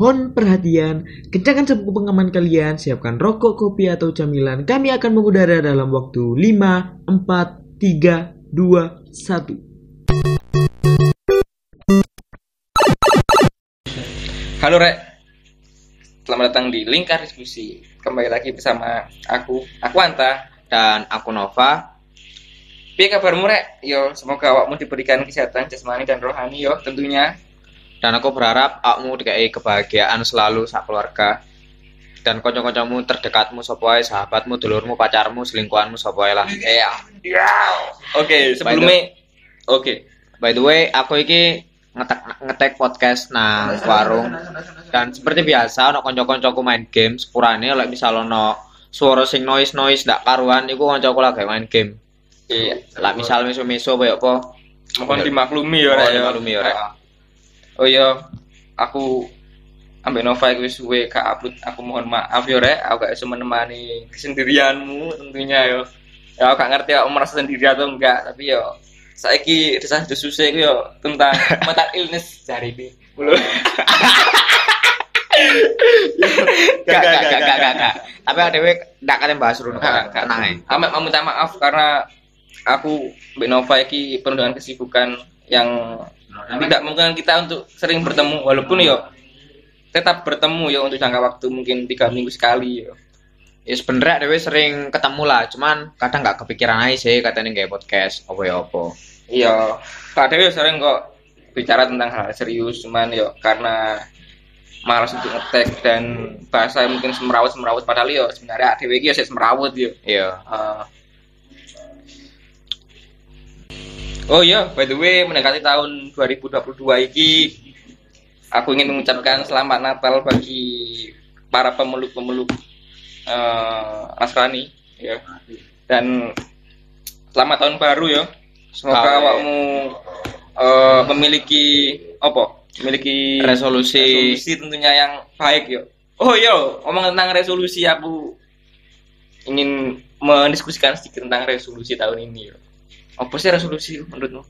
Mohon perhatian, kencangkan sabuk pengaman kalian, siapkan rokok, kopi, atau camilan. Kami akan mengudara dalam waktu 5, 4, 3, 2, 1. Halo Rek, selamat datang di Lingkar Diskusi. Kembali lagi bersama aku, aku Anta dan aku Nova. Piye kabarmu Rek? Yo, semoga awakmu diberikan kesehatan jasmani dan rohani yo tentunya. Dan aku berharap awakmu dikai kebahagiaan selalu sak keluarga. Dan kanca-kancamu terdekatmu wae, sahabatmu, dulurmu, pacarmu, selingkuhanmu wae lah. Iya. Iya. Oke, sebelumnya Oke. By the way, aku iki ngetek ngetek podcast nang warung. Dan seperti biasa ono kanca-kancaku main game, sepurane lek misal ono suara sing noise noise ndak karuan iku kancaku lagi main game. Iya. Lah misal meso-meso koyo apa? Mohon dimaklumi ya Rek. yo. dimaklumi ya, Rek. Oh iya, aku ambek Nova iku wis suwe gak upload. Aku mohon maaf yo Rek, aku gak bisa menemani kesendirianmu tentunya yo. Ya aku gak ngerti aku merasa sendiri atau enggak, tapi yo saiki desah desusnya iku yo tentang mental illness jari ini. Mulu. Gak gak gak gak gak. gak. Tapi adewe ndak kate bahas runu Gak, gak. Tenang mau minta maaf karena aku Mbak Nova iki penuh dengan kesibukan yang tidak mungkin kita untuk sering bertemu walaupun yo tetap bertemu ya untuk jangka waktu mungkin tiga minggu sekali yo. Ya sebenernya dewe sering ketemu lah, cuman kadang nggak kepikiran aja sih katanya kayak podcast apa ya apa. Iya, kadang yo sering kok bicara tentang hal serius cuman yo karena malas untuk ngetek dan bahasa mungkin semerawut semerawut padahal yo sebenarnya dewe iki yo sih semerawut yo. Iya. Uh, oh iya, by the way, mendekati tahun 2022 ini aku ingin mengucapkan selamat Natal bagi para pemeluk-pemeluk uh, Nasrani ya. Dan selamat tahun baru ya. Semoga awakmu uh, memiliki apa? Memiliki Resolusi. resolusi tentunya yang baik ya. Oh iya, ngomong tentang resolusi aku ingin mendiskusikan sedikit tentang resolusi tahun ini. ya. Apa sih resolusi menurutmu?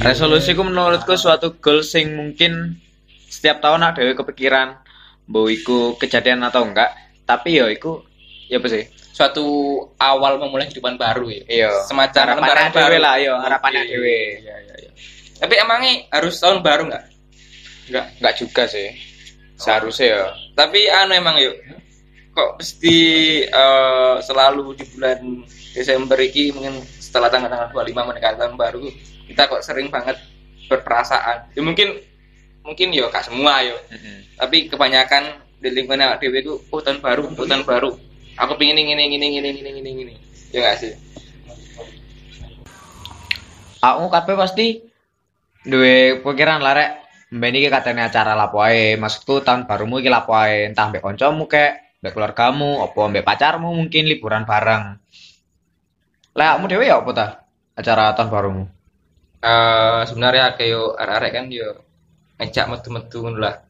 Resolusiku menurutku suatu goal sing mungkin setiap tahun ada dewe kepikiran bahwa iku kejadian atau enggak, tapi ya iku ya apa sih? Suatu awal memulai kehidupan baru ya. Iya. Semacam dewe baru. lah, yo harapannya Oke. dewe. Iya, iya, iya. Tapi emangnya harus tahun baru nggak? Nggak. Enggak juga sih. Seharusnya ya. Tapi anu emang yuk. Kok mesti eh, selalu di bulan Desember ini mungkin setelah tanggal-tanggal 25 mendekati tahun baru kita kok sering banget berperasaan. Ya mungkin mungkin yo gak semua yo. Tapi kebanyakan di lingkungan awak dhewe itu oh tahun baru, oh tahun baru. Aku pengen ini ini ini ini ini ini ini. Ya nggak sih? Aku kabeh pasti duwe pikiran lah rek. Mbak ini katanya acara ae. Maksudku tahun barumu iki lapo ae. Entah mbek koncomu kek, mbek keluargamu, apa mbek pacarmu mungkin liburan bareng. Lah kamu dewe ya apa ta? Acara tahun barumu. Eh sebenarnya kayak arek-arek kan yo ngejak metu-metu ngono lah.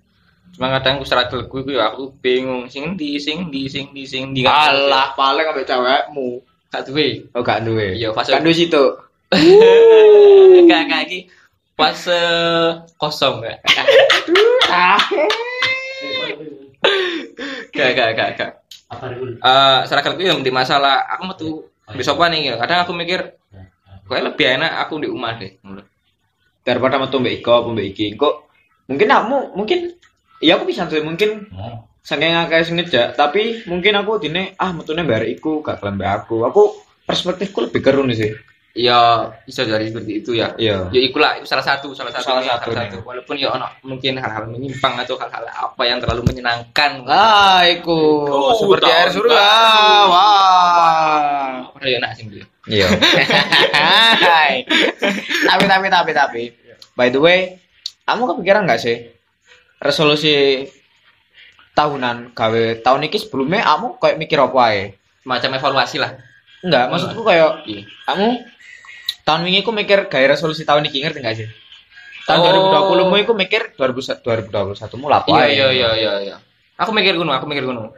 Cuma kadang aku struggle gue gue aku bingung sing di sing di sing di sing di Alah, paling ambek cewekmu. gak duwe. Oh, gak duwe. Iya, fase- Kan duwe situ. Gak kayak iki pas eh, kosong gak. Gak gak gak gak. Eh struggle gue yang di masalah aku metu di sopan nih. Kadang aku mikir kayaknya lebih enak aku di rumah deh. Daripada metu mbek iko mbek iki. Kok mungkin kamu mungkin ya aku bisa sih mungkin saking akeh sing ngejak, tapi mungkin aku dine ah metune bare iku gak gelem mbek aku. Aku perspektifku lebih keru nih sih. Ya bisa jadi seperti itu ya. Iya. Ya ikulah itu salah satu salah satu Salah satu nih. Walaupun ya ono mungkin hal-hal menyimpang atau hal-hal apa yang terlalu menyenangkan. Ah, iku Oh, seperti air surga. baru. Ya enak sih dia. Iya. Tapi tapi tapi tapi. By the way, kamu kepikiran nggak sih resolusi tahunan gawe tahun ini sebelumnya kamu kayak mikir apa ae? Semacam evaluasi lah. Enggak, maksudku kayak Iya. kamu tahun ini aku mikir gawe resolusi tahun ini ngerti nggak sih? Tahun Oh. 2020 mu iku mikir 2000 2021 mu lah Iya iya iya iya iya. Aku mikir gunung, aku mikir gunung.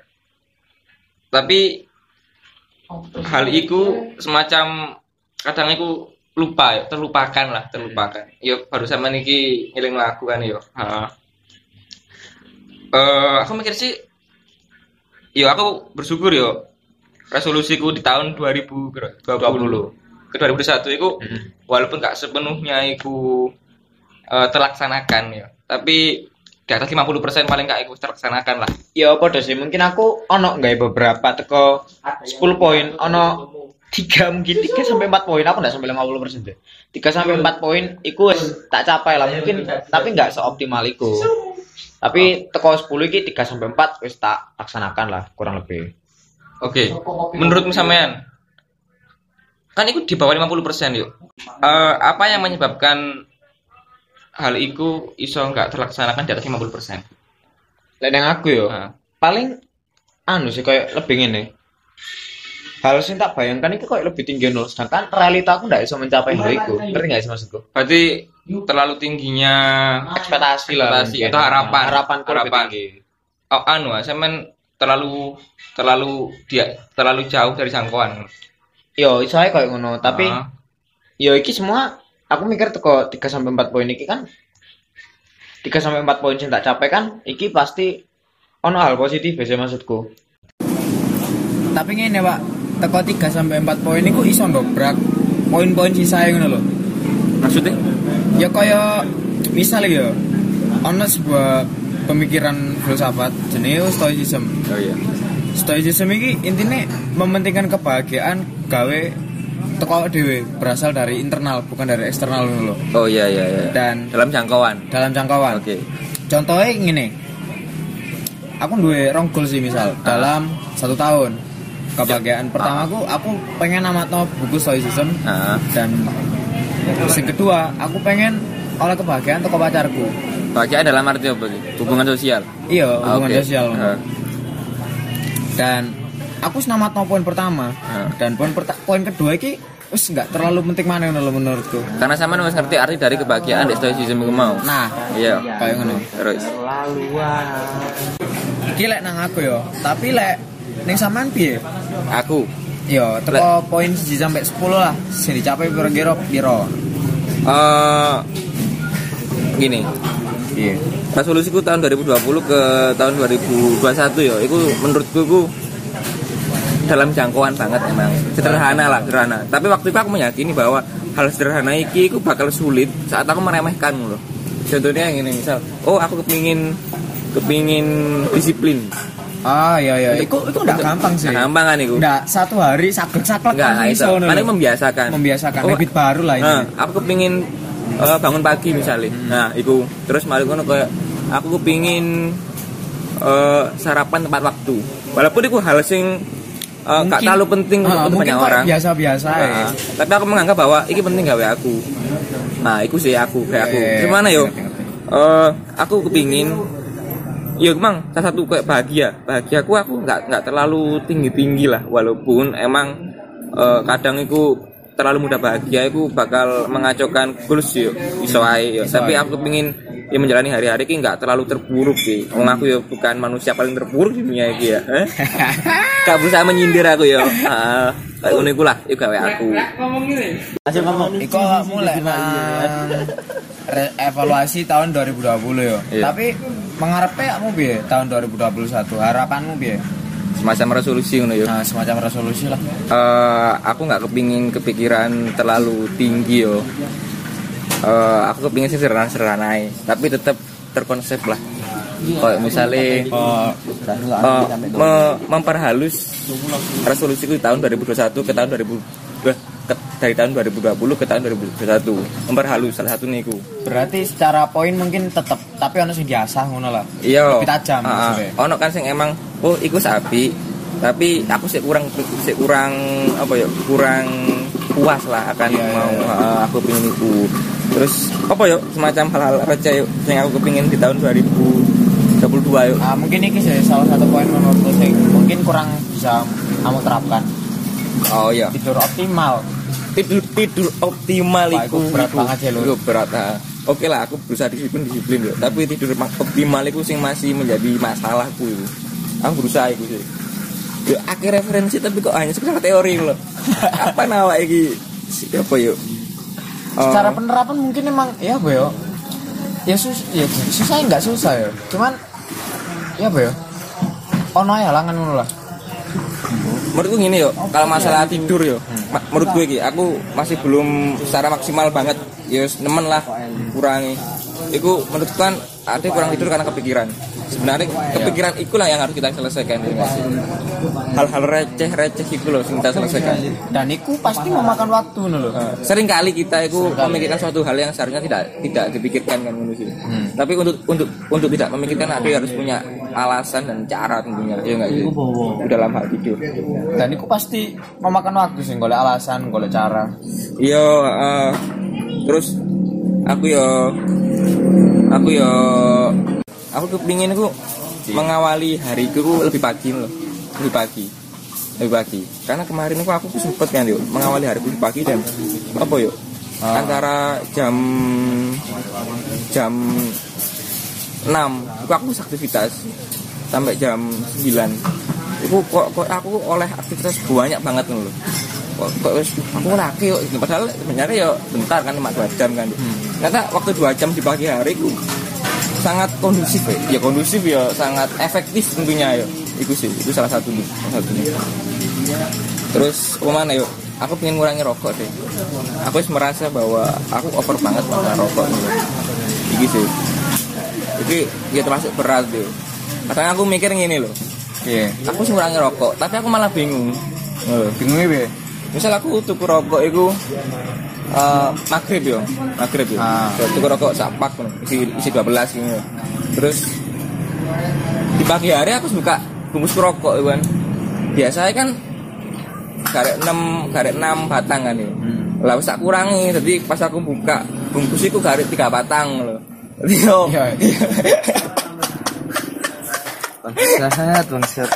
Tapi hal itu semacam kadang itu lupa ya, terlupakan lah, terlupakan. Ya baru sama niki ngiling lagu kan ya. Ha. eh aku mikir sih yo aku bersyukur yo resolusiku di tahun 2020 ke 2021 itu Mm. walaupun gak sepenuhnya itu eh, terlaksanakan ya tapi di atas 50% paling gak itu terlaksanakan lah. Ya apa sih. Mungkin aku ono nggak beberapa teko 10 poin ono tiga mungkin tiga sampai empat poin. Aku nggak sampai 50 persen deh. Tiga sampai empat poin iku wis tak capai lah. Mungkin tapi nggak seoptimal iku. Tapi teko 10 iki tiga sampai empat wis tak laksanakan lah kurang lebih. Oke. Menurut sampean? Kan itu di bawah 50% yuk. Eh, apa yang menyebabkan hal itu iso nggak terlaksanakan di atas 50% lain yang aku yo Nah, paling anu sih kayak lebih ngene. Hal sing tak bayangkan itu kayak lebih tinggi nol sedangkan realita aku nggak bisa mencapai hal itu ngerti nggak sih maksudku? Berarti terlalu tingginya ekspektasi lah Ekspektasi atau harapan. Harapan. tinggi. Oh, anu ah, sampean terlalu terlalu dia terlalu jauh dari jangkauan. Yo iso ae kayak ngono tapi Ah. yo iki semua aku mikir teko 3 sampai 4 poin iki kan 3 sampai 4 poin sing tak capai kan iki pasti ono hal positif ya maksudku Tapi ngene, Pak. Teko 3 sampai 4 poin iku iso ndobrak poin-poin sisae ngono lho. maksudnya Ya kaya misal ya ono sebuah pemikiran filsafat jenenge stoicism. oh iya Stoicism iki intine mementingkan kebahagiaan gawe teko dhewe berasal dari internal bukan dari eksternal lho. oh iya iya iya Dan dalam jangkauan dalam jangkauan. oke Contohnya ngene. Aku duwe rong goal sih misal dalam satu tahun. Kebahagiaan pertamaku aku pengen namatno buku stoicism ah dan yang kedua aku pengen oleh kebahagiaan toko pacarku. bahagia dalam arti apa sih hubungan sosial Iya, Ah, hubungan oke. sosial. Ah. Dan aku namatno poin pertama Ah. dan poin perta- poin kedua iki wis nggak terlalu penting mana ngono lho menurutku. karena sama harus ngerti arti dari kebahagiaan di stoicism itu mau Nah, iya kayak ngono. terus Iki lek nang aku yo, tapi lek ning sampean piye? aku Yo, teko poin 1 sampai 10 lah. Sing dicapai kira-kira piro? eh gini Iya. resolusiku tahun 2020 ke tahun 2021 ya itu menurutku ku dalam jangkauan banget emang sederhana lah sederhana tapi waktu itu aku meyakini bahwa hal sederhana iki itu bakal sulit saat aku meremehkan loh contohnya yang ini misal oh aku kepingin kepingin disiplin Ah, iya iya. Iku iku ndak gampang sih. Gampang kan itu Ndak satu hari saklek-saklek enggak kan itu iso ngono paling membiasakan membiasakan Oh, habit baru lah ini. Nah, aku kepingin eh, bangun pagi misalnya. Nah, itu terus mari ngono kayak aku kepingin eh, sarapan tepat waktu. Walaupun itu hal sing eh, gak terlalu penting Ah, untuk banyak orang. biasa-biasa ya. Nah, tapi aku menganggap bahwa ini penting gawe aku. Nah, itu sih aku kayak aku. Eh, Gimana yo? ngerti, ngerti. Eh, aku kepingin Ya emang salah satu kayak bahagia bahagia aku aku nggak nggak terlalu tinggi tinggi lah walaupun emang eh, kadang itu terlalu mudah bahagia itu bakal mengacaukan goals yo iso ae yo. tapi aku kepingin ya menjalani hari-hari ki nggak terlalu terpuruk sih Wong aku ya bukan manusia paling terpuruk di dunia ini ya eh? gak berusaha menyindir aku yo Ah, kayak ngono iku lah gawe aku Iku mulai nang re- evaluasi tahun 2020 yo. Iya. Tapi mengharapnya kamu piye tahun 2021? Harapanmu piye? Semacam resolusi ngono yo Nah, semacam resolusi lah. Eh, aku nggak kepingin kepikiran terlalu tinggi yo. Eh, aku kepingin sih sederhana sederhana tapi tetap terkonsep lah. Kayak misalnya Oh, eh, me- memperhalus resolusiku di tahun 2021 ke tahun 2000 eh, ke, dari tahun 2020 ke tahun 2021 memperhalus salah satu niku berarti secara poin mungkin tetap tapi ono sing diasah ngono lah. iya Lebih tajam maksudnya. ono kan sing emang oh iku sapi tapi aku sih kurang sih kurang apa ya kurang puas lah akan Iya, iya, mau iya. ah, aku pingin itu terus apa ya semacam hal-hal receh yuk, yang aku kepingin di tahun 2022 yuk Ah, mungkin ini sih salah satu poin menurutku sing mungkin kurang bisa kamu terapkan. Oh iya. Tidur optimal. tidur tidur optimal Wah, itu itu berat banget ya, Lur. Itu berat ah. oke lah aku berusaha disiplin disiplin loh tapi tidur ma- optimal itu sing masih menjadi masalahku itu aku berusaha itu sih. Ya akhir referensi tapi kok hanya sekedar teori loh apa nawa iki? Apa yuk Oh, Secara penerapan mungkin emang ya apa ya? Ya sus ya susah nggak susah ya. Cuman ya apa ya ono ya halangan ngono lah menurutku gini yo kalau masalah tidur yo ma- menurut gue ki aku masih belum secara maksimal banget wis nemen lah kurangi. Itu menurutku kan ada kurang tidur karena kepikiran. Sebenarnya kepikiran itu lah yang harus kita selesaikan. Hal-hal receh receh itu loh kita selesaikan. Dan itu pasti memakan waktu lho. Nah, sering kali kita itu memikirkan suatu hal yang seharusnya tidak tidak dipikirkan kan ngono sih. Tapi untuk untuk untuk tidak memikirkan ada harus punya alasan dan cara tentunya ya enggak sih? Dalam hal tidur. dan itu pasti memakan waktu sih golek alasan golek cara. Iya, eh, terus aku yo aku yo aku kepingin aku mengawali hariku ku lebih pagi loh lebih pagi lebih pagi. Karena kemarin aku aku sempet kan yuk mengawali hariku lebih pagi dan apa yuk? Antara jam jam 6 itu aku aktivitas sampai jam 9 itu kok, kok aku oleh aktivitas banyak banget loh kok, kok aku lagi yuk padahal sebenarnya ya bentar kan cuma dua jam kan. Ternyata waktu dua jam di pagi hari ku sangat kondusif ya. ya kondusif ya sangat efektif tentunya ya itu sih itu salah satu salah satunya terus ke mana yuk? Aku pengen ngurangi rokok deh. Aku merasa bahwa aku over banget makan rokok ini ini sih itu ya termasuk berat deh kadang aku mikir gini loh iya. Aku sih ngurangi rokok tapi aku malah bingung. Loh, bingungnya be misal aku tuku rokok itu eh maghrib yo. Maghrib yo. Ah. tuku rokok sapak isi isi 12 gitu. Terus di pagi hari aku buka bungkus rokok itu kan. Biasanya kan garek 6 garek 6 batang kan ya lah wis tak kurangi jadi pas aku buka bungkus itu garek 3 batang loh Jadi yo Iya. Bangsat, bangsat.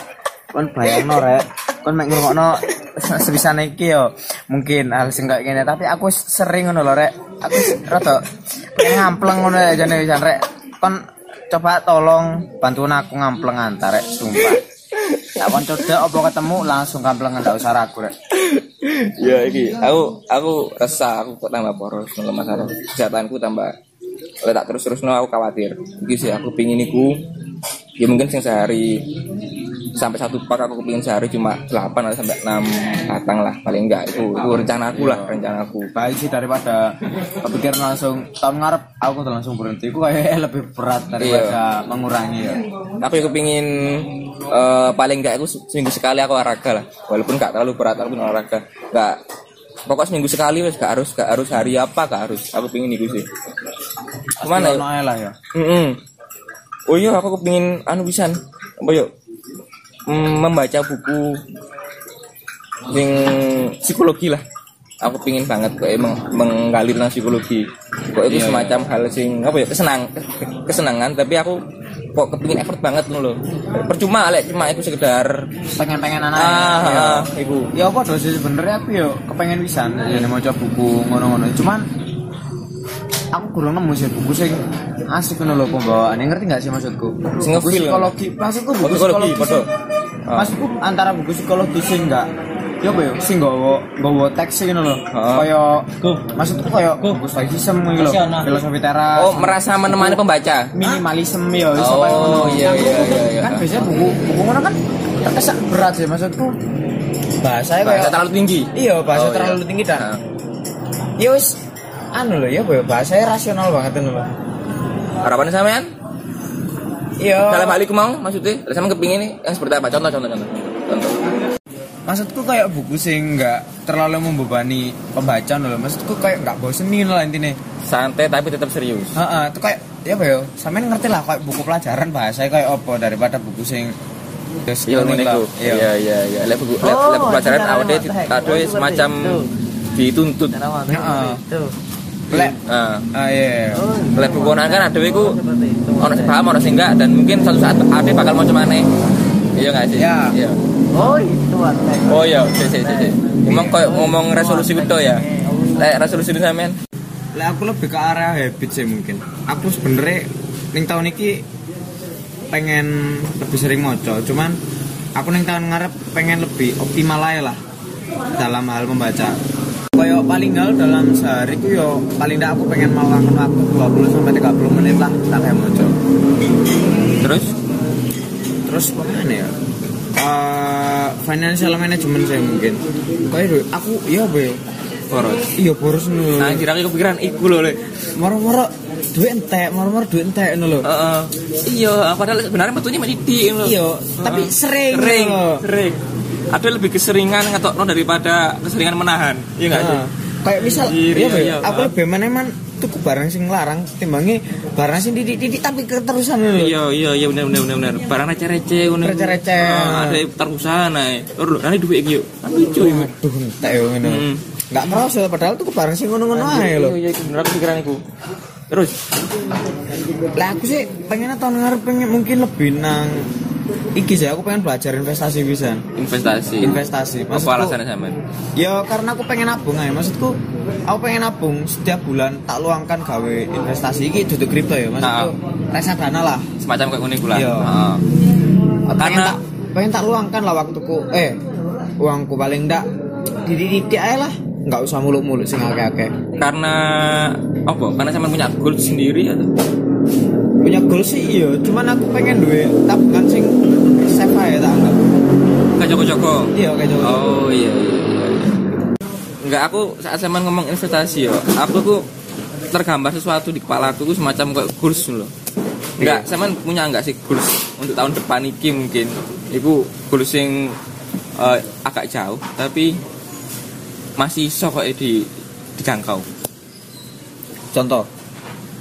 Kon bayangno rek, kon mek ngrungokno sebisane iki yo mungkin hal sing kayak gini tapi aku sering ngono lho rek. Aku rada ngampleng ngono ya jane wisan rek. Kon coba tolong bantuin aku ngampleng antar rek, sumpah. Tak kon coba opo ketemu langsung ngampleng ndak usah ragu rek. ya iki aku aku resah aku kok tambah poros kalau masalah kesehatanku tambah kalau tak terus terus aku khawatir. Iki sih aku pingin iku ya mungkin sing sehari sampai satu pak aku kepingin sehari cuma 8 atau sampai 6 batang lah paling enggak. Itu itu rencana aku lah rencana aku. Baik sih daripada kepikiran langsung tahun ngarep aku tuh langsung berhenti. Aku kayak lebih berat daripada mengurangi ya. Tapi aku pingin eh, paling enggak aku se- seminggu sekali aku olahraga lah. Walaupun enggak terlalu berat aku olahraga. Enggak pokok seminggu sekali wes gak harus gak harus hari apa gak harus. Aku pingin itu sih ke mana ya ae lah ya Mm-mm. Oh iya, aku kepingin anu pisan. Apa yuk? Mm, membaca buku sing psikologi lah. Aku pingin banget kok emang menggali tentang psikologi. Kok itu semacam hal sing apa ya kesenang kesenangan tapi aku kok kepingin effort banget loh. Percuma lek cuma itu sekedar pengen-pengen anak ah, ah iku. ya apa dosis sebenarnya aku yo kepengen pisan jadi mau coba buku ngono-ngono cuman aku kurang nemu sih buku sing asik ngono lho pembawaan ngerti nggak sih maksudku Sing buku psikologi maksudku buku Oh, psikologi, sing- maksudku antara buku psikologi sing enggak ya apa ya sing gowo gowo teks sing ngono lho Ah. kaya maksudku kaya buku stoicism ngono lho filosofi teras Oh, merasa menemani pembaca. minimalisme ya Oh, ngono. iya, iya, iya, iya. kan biasanya buku buku ngono kan terkesan berat sih maksudku bahasanya Bahasa terlalu tinggi. iya bahasa Oh, iya. terlalu tinggi dan Ah. ya wis anu loh ya Boy, bahasanya rasional banget loh Pak. Harapannya sampean? iya Dalam hal itu mau maksudnya? Sama kepingin nih yang seperti apa? Contoh, contoh, contoh. Contoh. maksudku kayak buku sing nggak terlalu membebani pembaca loh maksudku kayak nggak bosenin lah intinya Santai tapi tetap serius. Heeh, itu kayak ya apa ya sampean ngerti lah kayak buku pelajaran bahasanya kayak apa daripada buku sing Terus Iya, lah. iku. Iya, iya, iya. Lek buku lek lek buku pelajaran awalnya kado semacam dituntut. Heeh. Lek Nah, ah iya. lek kan ada iku ono sing paham, ono sing enggak dan mungkin suatu saat ada bakal mau maneh. Iya enggak sih? Iya. Iya. Oh itu. Oh iya, sih sih sih. Emang koyo ngomong resolusi itu ya. Lek resolusi itu sampean Lek aku lebih ke arah habit sih mungkin. Aku sebenarnya ning tahun ini pengen lebih sering moco, cuman aku ning tahun ngarep pengen lebih optimal aja lah dalam hal membaca. Kayak paling gal dalam sehari ku yo paling tidak aku pengen meluangkan waktu 20 sampai 30 menit lah tak kayak moco. terus? Terus apa mana ya? Eh, financial management saya mungkin. Kayak aku iya ya boros. Iya boros nih nah kira kepikiran iku lho lek. Moro-moro duit entek moro-moro duit entek nih loh Heeh. iya padahal sebenarnya metunya masih di iya tapi sering sering sering. Ada lebih keseringan ngetokno daripada keseringan menahan. Iya nggak sih? Kayak misal Iya, iya, Pak, iya, aku lebih mana man tuku barang sing larang timbangi barang sing didik-didik tapi keterusan lho. Iya iya iya benar benar benar benar barang receh receh ngono Receh-receh. Ah, ada terusaha nae. Lho nanti duit iki yuk. Tapi cuy Aduh, entek yo ngono. Hmm. Enggak kerasa padahal tuku barang sing ngono-ngono ae lho. iya iya bener aku pikiran iku terus Lah aku sih pengen tahun ngarep pengen mungkin lebih nang iki sih aku pengen belajar investasi bisa. investasi Investasi. apa Maksudku- alasannya sampean Ya karena aku pengen nabung aja. Maksudku aku pengen nabung setiap bulan tak luangkan gawe investasi iki duduk kripto ya. Maksudku reksadana lah. semacam kayak iku lah Iya. Heeh. pengen Karena- tak, pengen tak luangkan lah waktuku eh uangku paling ndak dididik aja lah nggak usah muluk-muluk sing akeh-akeh karena apa karena sampean punya goal sendiri atau punya goal sih iya cuman aku pengen duit tabungan sing bener-bener save aja tak anggap Gak joko-joko iya kayak gitu Oh iya iya iya. iya. Enggak aku saat saya ngomong investasi yo, aku tuh tergambar sesuatu di kepala aku tuh semacam kayak goals loh. Enggak, saya punya enggak sih goals untuk tahun depan iki mungkin. Iku goals yang eh, agak jauh tapi masih iso kok di dijangkau. contoh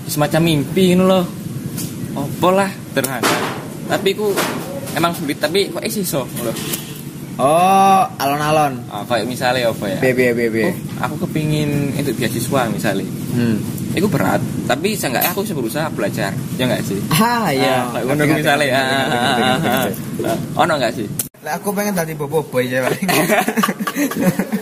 Semacam mimpi ini loh. Opo lah sederhana. Tapi ku emang sulit tapi kok iso loh. oh alon-alon Ah, kayak misalnya apa ya? bebe bebe Oh, aku kepingin untuk beasiswa misalnya hmm. itu berat tapi seenggaknya aku berusaha belajar ya nggak sih ah iya Ah, kayak ngono misalnya ah, ah, ah, ah, ah. ono nggak sih Lah, aku pengen tadi bobo boy paling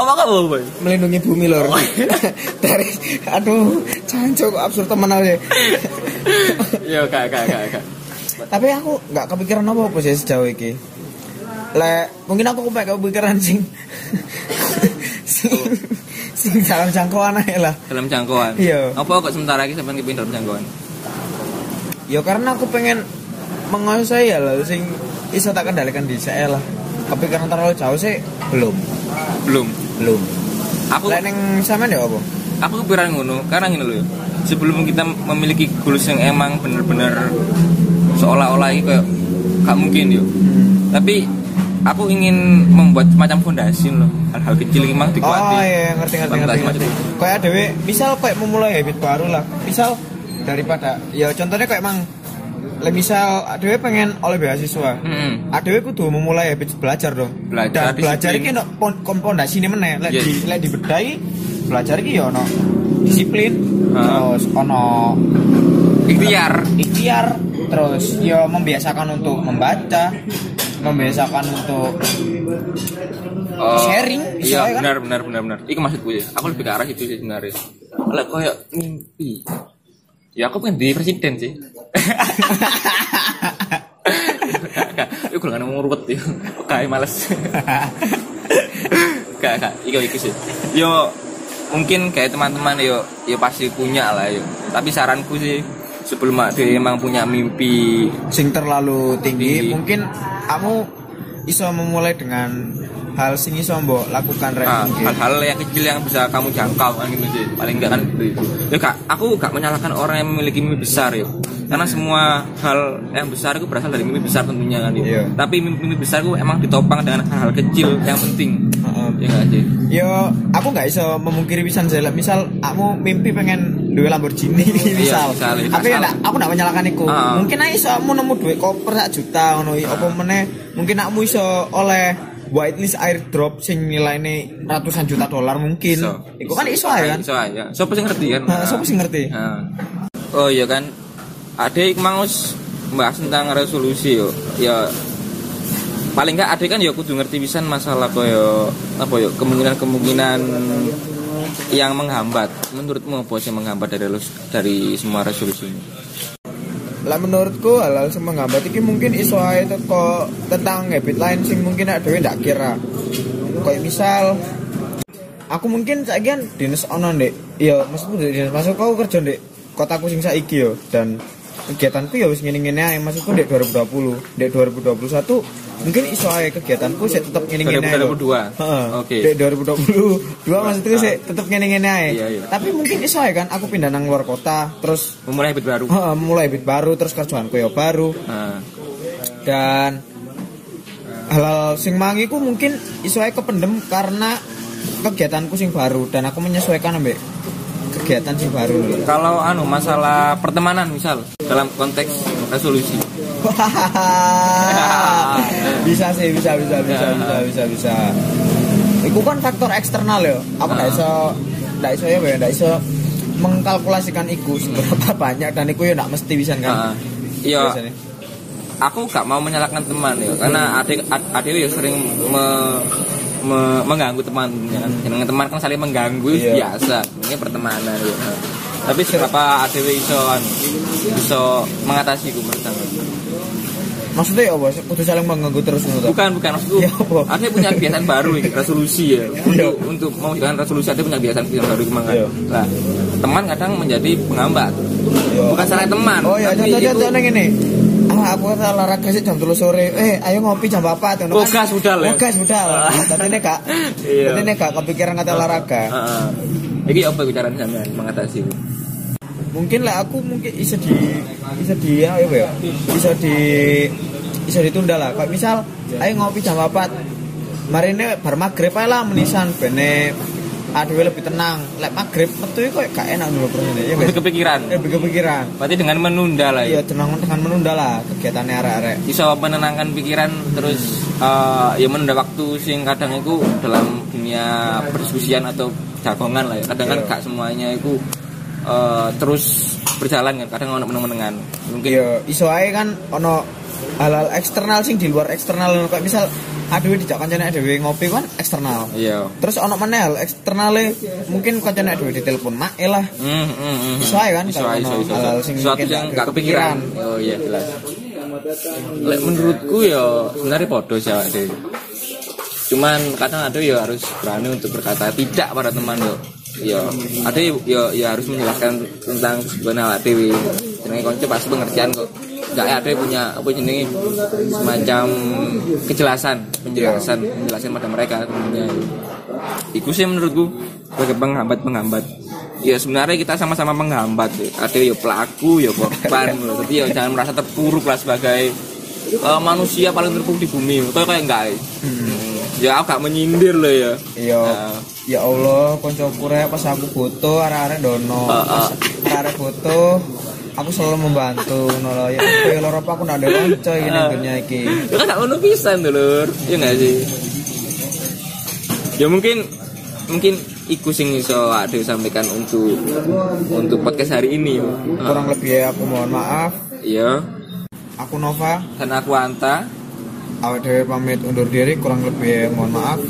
apa kamu boy? Melindungi bumi lor. Dari aduh cancok absurd temen aja. Ya kak kak kak kak tapi aku nggak kepikiran apa apa sih sejauh ini. Le mungkin aku kepikiran kepikiran sing sing sing dalam jangkauan aja lah. Dalam jangkauan? Iya. apa kok sementara lagi sampai kepingin dalam jangkauan? Ya karena aku pengen menguasai ya lah sing bisa tak kendalikan di saya lah. Kepikiran terlalu jauh sih belum. Belum belum aku lah neng sama ya apa aku kepikiran ngono karena gini loh sebelum kita memiliki goals yang emang bener-bener seolah-olah ini kayak gak mungkin yuk tapi aku ingin membuat semacam fondasi loh hal-hal kecil yang emang dikuati Oh iya ngerti ngerti ngerti. Ngerti. Kayak dewe misal kayak memulai habit baru lah. Misal daripada ya contohnya kayak emang le misal dewe pengen oleh beasiswa. Mm-mm. Adewe kudu memulai habit belajar dong. Belajar, Dan belajar iki no pon- pondasi ini meneh. Lek Yes. di lek dibedai belajar iki ya ono disiplin, Ah. terus ono ikhtiar ikhtiar, terus ya membiasakan untuk membaca, membiasakan untuk Oh, Sharing, iya kan? benar benar benar benar itu maksudku ya aku lebih ke arah itu sih sebenarnya lah kayak mimpi ya aku pengen jadi presiden sih. Iku gue nggak mau ruwet ya. Kayak males. Gak, gak, iku iku sih. Yo, mungkin kayak teman-teman yo yo pasti punya lah yo. Tapi saranku sih sebelum dia emang punya mimpi sing terlalu tinggi, Tinggi. mungkin kamu iso memulai dengan hal sing iso mbok lakukan rek Nah, hal-hal yang kecil yang bisa kamu jangkau kan gitu sih paling enggak kan gitu. ya kak aku gak menyalahkan orang yang memiliki mimpi besar ya karena semua hal yang besar itu berasal dari mimpi besar tentunya kan ya. Iya. tapi mimpi, mimpi besar itu emang ditopang dengan hal-hal kecil yang penting Heeh. ya enggak sih Yo, aku nggak iso memungkiri pisan. Lah, Misal, kamu mimpi pengen duwe Lamborghini, misal. misal, Tapi ya aku nggak menyalahkan iku. Ah. Mungkin aja iso kamu nemu duit koper sak juta ngono iki. Apa meneh mungkin kamu iso oleh whitelist airdrop sing nilainya ratusan juta dolar mungkin. Iku kan iso aja kan. iso aja siapa sih ngerti kan Nah, siapa sih ngerti? Nah. oh iya kan ada mau bahas tentang resolusi yo ya paling nggak ada kan ya kudu ngerti pisan masalah koyo apa yo kemungkinan kemungkinan yang menghambat menurutmu apa sih menghambat dari dari semua resolusi ini Lah menurutku hal-hal sing menghambat iki mungkin iso ae teko tentang habit lain sing mungkin ada dhewe ndak kira. Kayak misal aku mungkin saiki kan dinas ono ndek. Iya, maksudku dinas masuk aku kerja ndek kotaku sing saiki yo dan kegiatanku ya wis ngene-ngene ae maksudku ndek 2020 ndek 2021 mungkin iso ae kegiatanku sih tetep ngene-ngene ae lho. 2022? Heeh. Oke. Ndek 2022 maksudku sih tetep ngene-ngene ae Iya, iya. tapi mungkin iso ae kan aku pindah nang luar kota terus Memulai habit baru. heeh, mulai bit baru terus kerjaanku ya baru Nah, dan hal-hal sing mangiku mungkin iso ae kependem karena kegiatanku sing baru dan aku menyesuaikan ambek kegiatan sing baru kalau anu masalah pertemanan misal dalam konteks resolusi. bisa sih bisa bisa bisa bisa bisa bisa Iku kan faktor eksternal ya. Aku nggak iso nggak iso ya, nggak iso mengkalkulasikan iku seberapa banyak dan iku ya nggak mesti bisa kan. iya, Biasanya. aku gak mau menyalahkan teman ya karena adik ad- adik ya sering me- me- mengganggu teman ya kan. Jenenge teman kan saling mengganggu Iya. biasa ini pertemanan ya tapi kenapa adik iso anu, iso mengatasi itu menurut? Maksudnya ya, Bos, kudu saling mengganggu terus toh? bukan bukan maksudku Ya, apa? adik punya kebiasaan baru ya, resolusi ya Iya. untuk untuk mewujudkan resolusi adik punya kebiasaan kebiasaan baru gimana Iya. lah teman kadang menjadi penghambat Iya. bukan salah teman Oh ya, contoh-contoh ngene. Ah, aku olahraga sih jam 3 sore. Eh, ayo ngopi jam 4 ngono Oh, gas budal ya? Oh, gas budal. Tapi ini Kak. Iya. Tapi ini Kak kepikiran kata olahraga. Heeh. Iki apa bicara sampean mengatasi itu? Mungkin lah aku mungkin bisa di bisa di ya apa ya? Bisa di bisa ditunda lah. Kayak misal ayo ngopi jam 4. Mari ini bar maghrib ae lah menisan bene aduh lebih tenang. Lek maghrib metu kok gak enak dulu prosesnya. Ya Lebih kepikiran. Eh, kepikiran. Berarti dengan menunda lah Iya, ya. tenang dengan menunda lah kegiatannya arek-arek. Bisa menenangkan pikiran terus eh, ya menunda waktu sing kadang itu dalam dunia perdiskusian atau jagongan lah ya. Kadang kan Iya. gak semuanya itu eh, terus berjalan kan. Kadang ono meneng-menengan. Mungkin Iya, iso ae kan ono hal-hal eksternal sing di luar eksternal kayak misal aduh dijak kancane adewe ngopi kan eksternal. iya. Terus ono mana hal eksternale mungkin kancane adewe ditelepon mae lah. Hmm, hmm, hmm. Iso kan kalau iso, iso. sing mungkin yang gak kepikiran. Oh iya jelas. Lek menurutku ya sebenarnya bodoh sih awak dhewe. Cuman kadang ada ya harus berani untuk berkata tidak pada teman yo. Ya, ada ya, ya harus menjelaskan tentang kebutuhan awak dhewe. Jenenge konco pasti pengertian kok. Gak ada punya apa jenenge semacam kejelasan, penjelasan, penjelasan pada mereka tentunya. Iku sih menurutku sebagai penghambat-penghambat. Ya sebenarnya kita sama-sama menghambat. Ada ya pelaku, ya korban. loh. Tapi ya jangan merasa terpuruk lah sebagai eh, manusia paling terpuruk di bumi. Kau kayak enggak. ya? Hmm. Ya aku gak menyindir loh ya. Iya. Nah. Ya Allah, koncoku rek pas aku foto arek-arek dono. Ah, ah. Pas arek foto aku selalu membantu ngono lho. Ya apa ya loro apa aku ndak ada iki ning dunia iki. Ya kan gak ngono pisan dulur. Ya enggak sih? Ya mungkin mungkin iku sing iso ada sampaikan untuk untuk podcast hari ini. Kurang lebih aku mohon maaf. Iya. Aku Nova, Dan aku Anta. awet pamit undur diri kurang lebih mohon maaf.